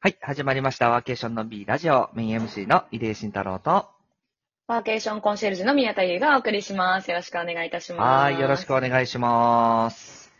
はい、始まりました。ワーケーションの B ラジオ、メイン MC の入江慎太郎と、ワーケーションコンシェルジュの宮田優がお送りします。よろしくお願いいたします。はい、よろしくお願いします。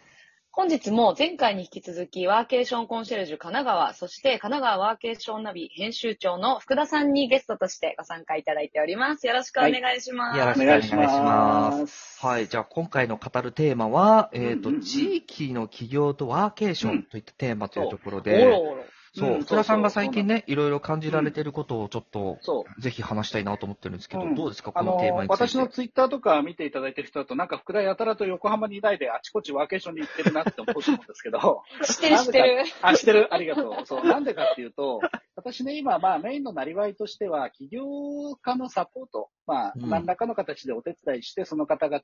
本日も前回に引き続き、ワーケーションコンシェルジュ神奈川、そして神奈川ワーケーションナビ編集長の福田さんにゲストとしてご参加いただいております。よろしくお願いします。よろしくお願いします。はい、じゃあ今回の語るテーマは、えっ、と、うんうんうん地域の企業とワーケーションといったテーマというところおで、ろおろ。そう、うん福田さんが最近ね、いろいろ感じられてることをちょっと。ぜひ話したいなと思ってるんですけど、うんどうですか、こあののテーマについて。私のツイッターとか見ていただいてる人だと、なんか福田やたらと横浜にいないであちこちワーケーションに行ってるなって思うと思うんですけど、知ってる知ってる。あ、してる、ありがとう。そう、なんでかっていうと、私ね、今、まあメインのなりわいとしては、起業家のサポート、まあ、うん何らかの形でお手伝いして、その方々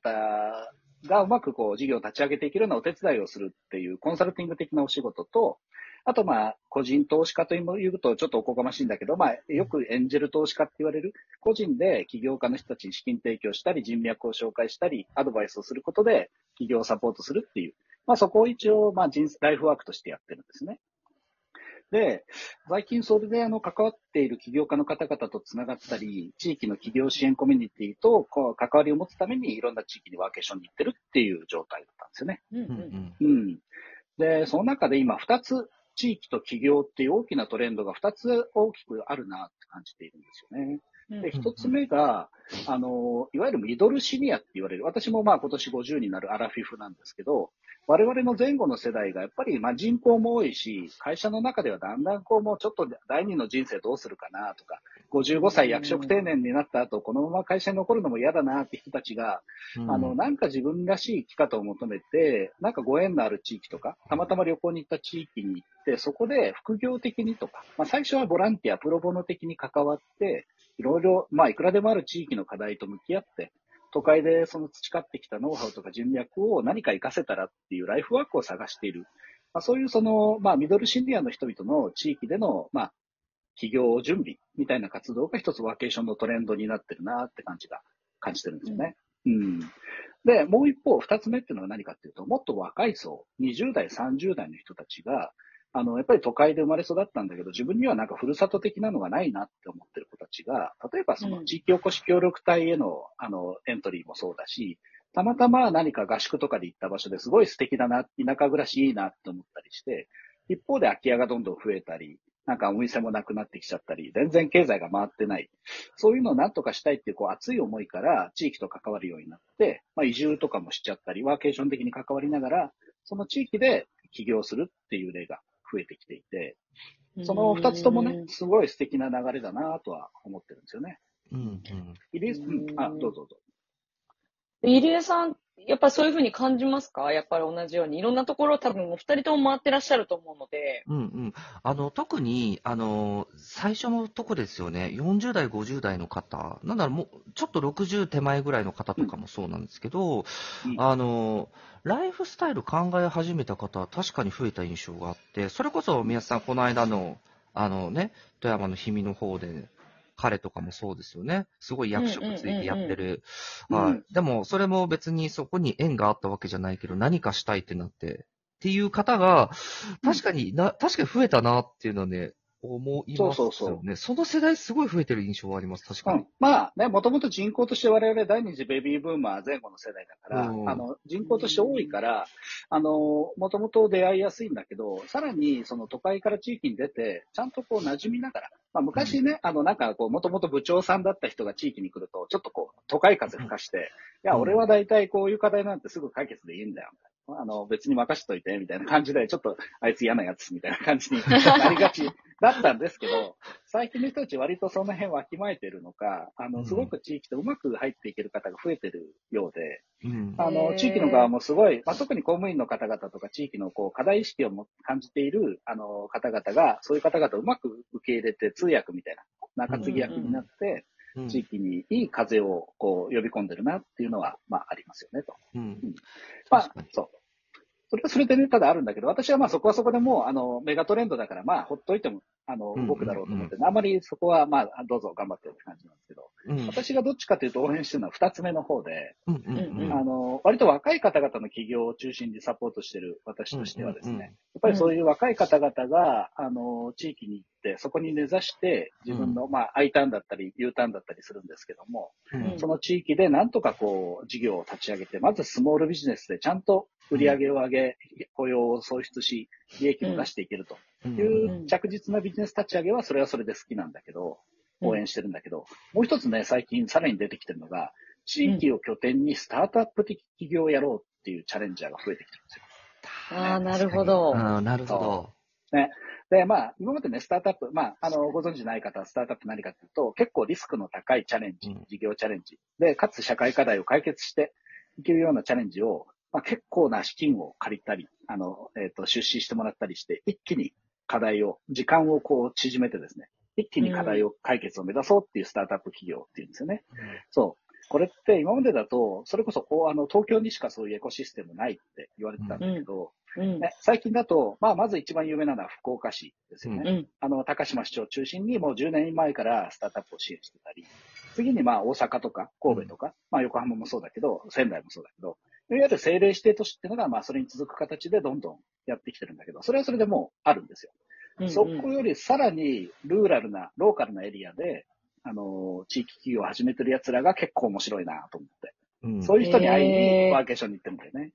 がうまくこう、事業を立ち上げていけるようなお手伝いをするっていう、コンサルティング的なお仕事と、あと、まあ、個人投資家というとちょっとおこがましいんだけど、まあ、よくエンジェル投資家って言われる、個人で起業家の人たちに資金提供したり、人脈を紹介したり、アドバイスをすることで、起業をサポートするっていう、まあ、そこを一応、まあ、人生、ライフワークとしてやってるんですね。で、最近それであの関わっている起業家の方々とつながったり、地域の企業支援コミュニティとこう関わりを持つためにいろんな地域にワーケーションに行ってるっていう状態だったんですよね。うんうんうんうん。で、その中で今2つ地域と企業っていう大きなトレンドが2つ大きくあるなって感じているんですよね。うん。で、一つ目が、あの、いわゆるミドルシニアって言われる、私もまあ今年50になるアラフィフなんですけど、我々の前後の世代がやっぱりまあ人口も多いし、会社の中ではだんだんこうもうちょっと第二の人生どうするかなとか、55歳役職定年になった後、このまま会社に残るのも嫌だなって人たちが、うん。あの、なんか自分らしい生き方を求めて、なんかご縁のある地域とか、たまたま旅行に行った地域に行って、そこで副業的にとか、まあ最初はボランティア、プロボノ的に関わって、いろいろ、まあいくらでもある地域の課題と向き合って、都会でその培ってきたノウハウとか人脈を何か活かせたらっていうライフワークを探している。まあ、そういうその、まあミドルシニアの人々の地域での、まあ、企業準備みたいな活動が一つワーケーションのトレンドになってるなって感じが、感じてるんですよね。うん。で、もう一方、二つ目っていうのは何かっていうと、もっと若い層、20代、30代の人たちが、あの、やっぱり都会で生まれ育ったんだけど、自分にはなんかふるさと的なのがないなって思ってる子たちが、例えばそのうん地域おこし協力隊への、あの、エントリーもそうだし、たまたま何か合宿とかで行った場所ですごい素敵だな、田舎暮らしいいなって思ったりして、一方で空き家がどんどん増えたり、なんかお店もなくなってきちゃったり、全然経済が回ってない。そういうのをなんとかしたいっていうこう熱い思いから地域と関わるようになって、まあ移住とかもしちゃったり、ワーケーション的に関わりながら、その地域で起業するっていう例が増えてきていて、その二つともね、すごい素敵な流れだなとは思ってるんですよね。うんうんイリス、うん、あ、どうぞどうぞ。入江さん、やっぱそういうふうに感じますか？やっぱり同じように。いろんなところ多分お二人とも回ってらっしゃると思うので。うんうん。あの、特に、あの、最初のとこですよね。40代、50代の方。なんだろう、もう、ちょっと60手前ぐらいの方とかもそうなんですけど、うんあの、ライフスタイル考え始めた方は確かに増えた印象があって、それこそ宮津さん、この間の、あのね、富山の氷見の方で、彼とかもそうですよね。すごい役職ついてやってる。うんうんうんうんはい。でも、それも別にそこに縁があったわけじゃないけど、何かしたいってなって、っていう方が、確かにな、確かに増えたなっていうのはね、思いますよね。そうそうそうその世代すごい増えてる印象はあります、確かにうん。まあね、もともと人口として我々第二次ベビーブーマー前後の世代だから、うんあの、人口として多いから、あの、もともと出会いやすいんだけど、さらにその都会から地域に出て、ちゃんとこう馴染みながら、まあ昔ね、あのなんかこう、もともと部長さんだった人が地域に来ると、ちょっとこう、都会風吹かして、いや、うん俺は大体こういう課題なんてすぐ解決でいいんだよ。あの、別に任しといて、みたいな感じで、ちょっと、あいつ嫌なやつ、みたいな感じになりがちだったんですけど、最近の人たち割とその辺わきまえてるのか、あの、うんすごく地域とうまく入っていける方が増えてるようで、うん。あの、地域の側もすごい、まあ、特に公務員の方々とか地域のこう課題意識をも感じている、あの、方々が、そういう方々をうまく受け入れて通訳みたいな、中継ぎ役になって、うん地域にいい風をこう呼び込んでるなっていうのは、まあ、ありますよね、と。うん。まあ確かに、そう。それはそれでね、ただあるんだけど、私はまあそこはそこでもう、あの、メガトレンドだから、まあ、ほっといてもあの、動くだろうと思って、あまりそこは、まあ、どうぞ頑張ってって感じなんですけど、うん。私がどっちかというと応援してるのは二つ目の方で、うんうんうん。あの、割と若い方々の企業を中心にサポートしてる私としてはですね、うんうんうん。やっぱりそういう若い方々が、あの、地域に行って、そこに根ざして、自分の、まあ、I ターンだったり、U ターンだったりするんですけども、うん。その地域でなんとかこう、事業を立ち上げて、まずスモールビジネスでちゃんと売り上げを上げ、雇用を創出し、利益を出していけると。うん。いう着実なビジネス立ち上げは、それはそれで好きなんだけど、応援してるんだけど、もう一つね、最近さらに出てきてるのが、地域を拠点にスタートアップ的企業をやろうっていうチャレンジャーが増えてきてるんですよ。ああ、なるほど。うん、なるほど。で、まあ、今までね、スタートアップ、まあ、あの、ご存知ない方はスタートアップ何かというと、結構リスクの高いチャレンジうん、事業チャレンジ。で、かつ社会課題を解決していけるようなチャレンジを、まあ、結構な資金を借りたり、あの、えっ、と、出資してもらったりして、一気に課題を、時間をこう縮めてですね、一気に課題を解決を目指そうっていうスタートアップ企業っていうんですよね。そう。これって今までだと、それこそあの、東京にしかそういうエコシステムないって言われてたんだけど、うん。ね、最近だと、まあ、まず一番有名なのは福岡市ですよね。うん。あの、高島市長を中心にもう10年前からスタートアップを支援してたり、次にまあ大阪とか神戸とか、まあ横浜もそうだけど、仙台もそうだけど、いわゆる政令指定都市っていうのがまあそれに続く形でどんどんやってきてるんだけど、それはそれでもうあるんですよ。うんそこよりさらにルーラルな、ローカルなエリアで、あの、地域企業を始めてる奴らが結構面白いなと思って。うんそういう人に会いにワーケーションに行ってるんだよね。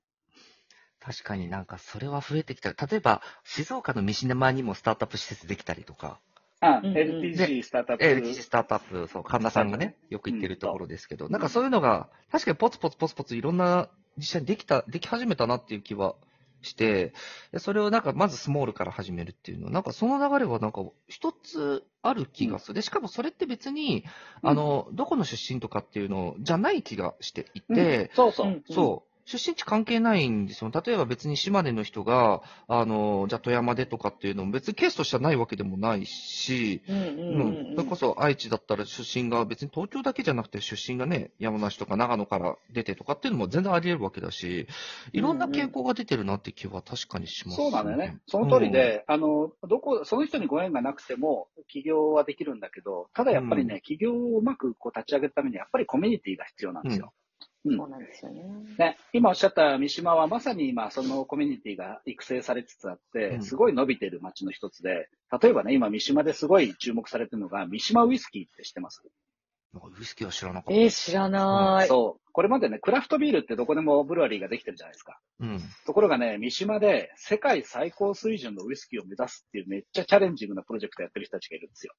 確かになんかそれは増えてきた。例えば、静岡の三島にもスタートアップ施設できたりとか、あ、うんうん LTG スタートアップ。LTC スタートアップ、そう、神田さんがね、よく言ってるところですけど、なんかそういうのが、確かにポツポツポツポツいろんな実際にできた、でき始めたなっていう気はして、でそれをなんかまずスモールから始めるっていうのは、なんかその流れはなんか一つある気がする。で、しかもそれって別に、うんあの、どこの出身とかっていうのじゃない気がしていて、うんそうそう。うんそう。出身地関係ないんですよ。例えば別に島根の人が、あの、じゃあ富山でとかっていうのも別にケースとしてはないわけでもないし、うんうんううんん。それこそ愛知だったら出身が別に東京だけじゃなくて出身がね、山梨とか長野から出てとかっていうのも全然あり得るわけだし、いろんな傾向が出てるなって気は確かにします、そうなんだよね。その通りで、あの、どこ、その人にご縁がなくても、起業はできるんだけど、ただやっぱりね、起業をうまくこう立ち上げるために、やっぱりコミュニティが必要なんですよ。そうなんですよね。ね、今おっしゃった三島はまさに今そのコミュニティが育成されつつあってう、んすごい伸びてる街の一つで、例えばね、今三島ですごい注目されてるのが、三島ウイスキーって知ってます？なんかウイスキーは知らなかった。えー、知らない。そう。これまでね、クラフトビールってどこでもブルワリーができてるじゃないですか。うん。ところがね、三島で世界最高水準のウイスキーを目指すっていうめっちゃチャレンジングなプロジェクトやってる人たちがいるんですよ。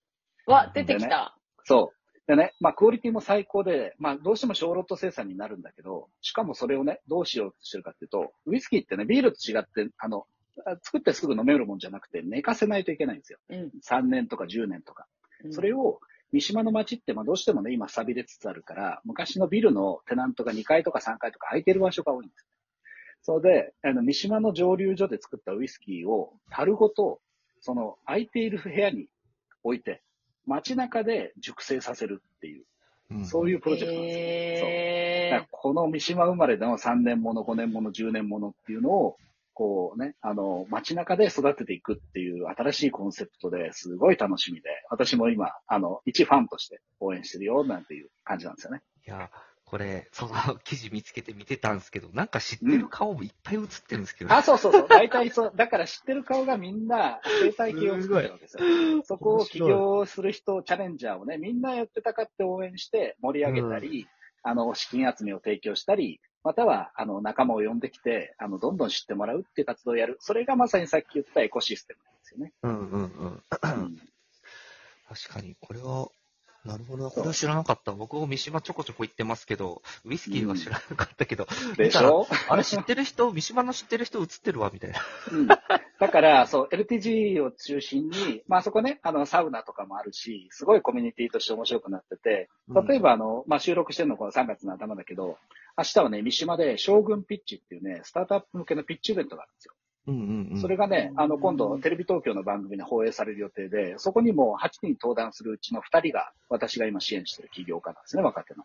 わ、出てきた。そう。でね、まあ、クオリティも最高で、まあ、どうしても小ロット生産になるんだけど、しかもそれをね、どうしようとしてるかっていうと、ウイスキーってね、ビールと違って、あの、あ作ってすぐ飲めるもんじゃなくて、寝かせないといけないんですよ。うん。3年とか10年とか。それを、を、三島の街って、まあ、どうしてもね、今錆びれつつあるから、昔のビルのテナントが2階とか3階とか空いてる場所が多いんです。それで、あの、三島の蒸留所で作ったウイスキーを、樽ごと、その、空いている部屋に置いて、街中で熟成させるっていう、うんそういうプロジェクトなんですよ。この三島生まれの3年もの、5年もの、10年ものっていうのを、こうね、あの、街中で育てていくっていう新しいコンセプトですごい楽しみで、私も今、あの、一ファンとして応援してるよ、なんていう感じなんですよね。いや、これ、その記事見つけて見てたんですけど、なんか知ってる顔もいっぱい映ってるんですけど、あ、そうそうそう。大体そう。だから知ってる顔がみんな生態系を作ってるわけですよ。そこを起業する人、チャレンジャーをね、みんなやってたかって応援して盛り上げたり、あの、資金集めを提供したり、または、あの、仲間を呼んできて、あの、どんどん知ってもらうっていう活動をやる。それがまさにさっき言ったエコシステムなんですよね。うんうんうん。うん確かに、これは、なるほどな。これは知らなかった。僕も三島ちょこちょこ行ってますけど、ウイスキーは知らなかったけど、でしょ？あれ知ってる人、三島の知ってる人映ってるわ、みたいな。うん。だから、そう、LTG を中心に、まあそこね、あの、サウナとかもあるし、すごいコミュニティとして面白くなってて、例えばあの、まあ収録してるのこの3月の頭だけど、明日はね、三島で将軍ピッチっていうね、スタートアップ向けのピッチイベントがあるんですよ。うんうんうん。それがね、あの、今度、テレビ東京の番組で放映される予定で、そこにも8人登壇するうちの2人が、私が今支援してる起業家なんですね、若手の。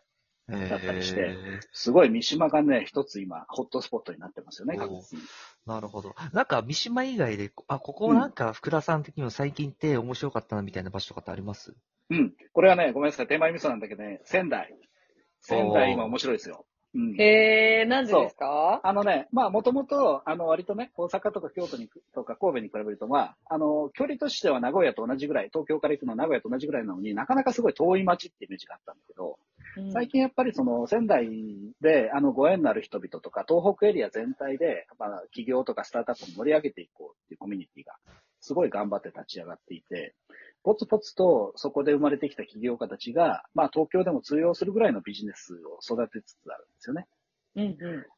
えだったりしてーすごい三島がね、一つ今、ホットスポットになってますよね、おー確実に。なるほど。なんか、三島以外で、あ、ここなんか、福田さん的にも最近って面白かったなみたいな場所とかってあります？うん。これはね、ごめんなさい、手前味噌なんだけどね、仙台。仙台今面白いですよ。うん。へえ、なんでですか？あのね、まあ、もともと、あの、割とね、大阪とか京都にとか神戸に比べると、まあ、あの、距離としては名古屋と同じぐらい、東京から行くのは名古屋と同じぐらいなのになかなかすごい遠い街ってイメージがあったんだけど、最近やっぱりその仙台で、あの、ご縁のある人々とか、東北エリア全体で、まあ、企業とかスタートアップを盛り上げていこうっていうコミュニティが、すごい頑張って立ち上がっていて、ポツポツとそこで生まれてきた起業家たちが、まあ、東京でも通用するぐらいのビジネスを育てつつあるんですよね。うん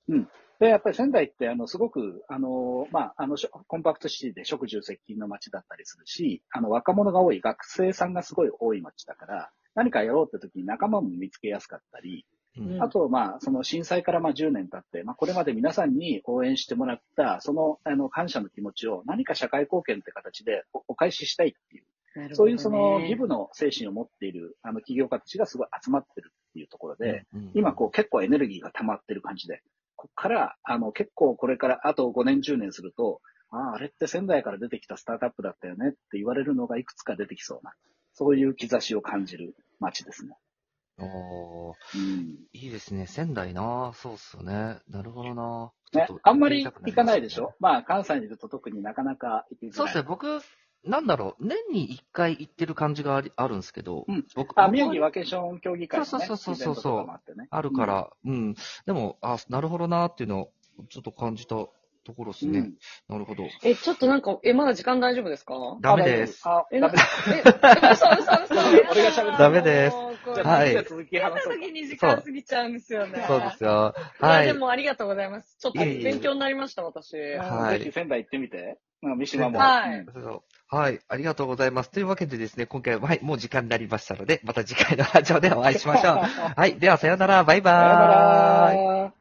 うん。で、やっぱり仙台って、あの、すごく、あの、まあ、あの、コンパクトシティで食住接近の街だったりするし、あの、若者が多い、学生さんがすごい多い街だから、何かやろうって時に仲間も見つけやすかったり、うんあと、まあ、その震災からまあ10年経って、まあ、これまで皆さんに応援してもらった、その、あの、感謝の気持ちを何か社会貢献って形でおお返ししたいっていう、ねそういうその、ギブの精神を持っている、あの、企業家たちがすごい集まってるっていうところで、うん今こう結構エネルギーが溜まってる感じで、こっから、あの、結構これからあと5年10年すると、ああ、あれって仙台から出てきたスタートアップだったよねって言われるのがいくつか出てきそうな、そういう兆しを感じる街ですね。おーうん。いいですね。仙台なそうっすよね。なるほどなねあんまり行かないでしょ？まあ、関西にいると特になかなか行きづらい。そうですね。僕、なんだろう、年に一回行ってる感じがありあるんですけど、うん僕、あ、僕宮城ワケーション協議会の、ね、そうそうそうそうそうあるから、うん、でも、あ、なるほどなっていうのを、ちょっと感じたところですね。うんなるほど。え、ちょっとなんか、え、まだ時間大丈夫ですか？ダメです。あ、え、なダメです。え、嘘嘘嘘俺が喋るダメですはい続きやっ話そうか。た時に時間過ぎちゃうんですよね。そうですよ。いや、はい。でもありがとうございます。ちょっと勉強になりました、私。はいぜひ仙台行ってみて。まあ、三島も。はいはい。ありがとうございます。というわけでですね、今回は、はい、もう時間になりましたので、また次回のラジオでお会いしましょう。はい。では、さようなら。バイバさよーイ。なら。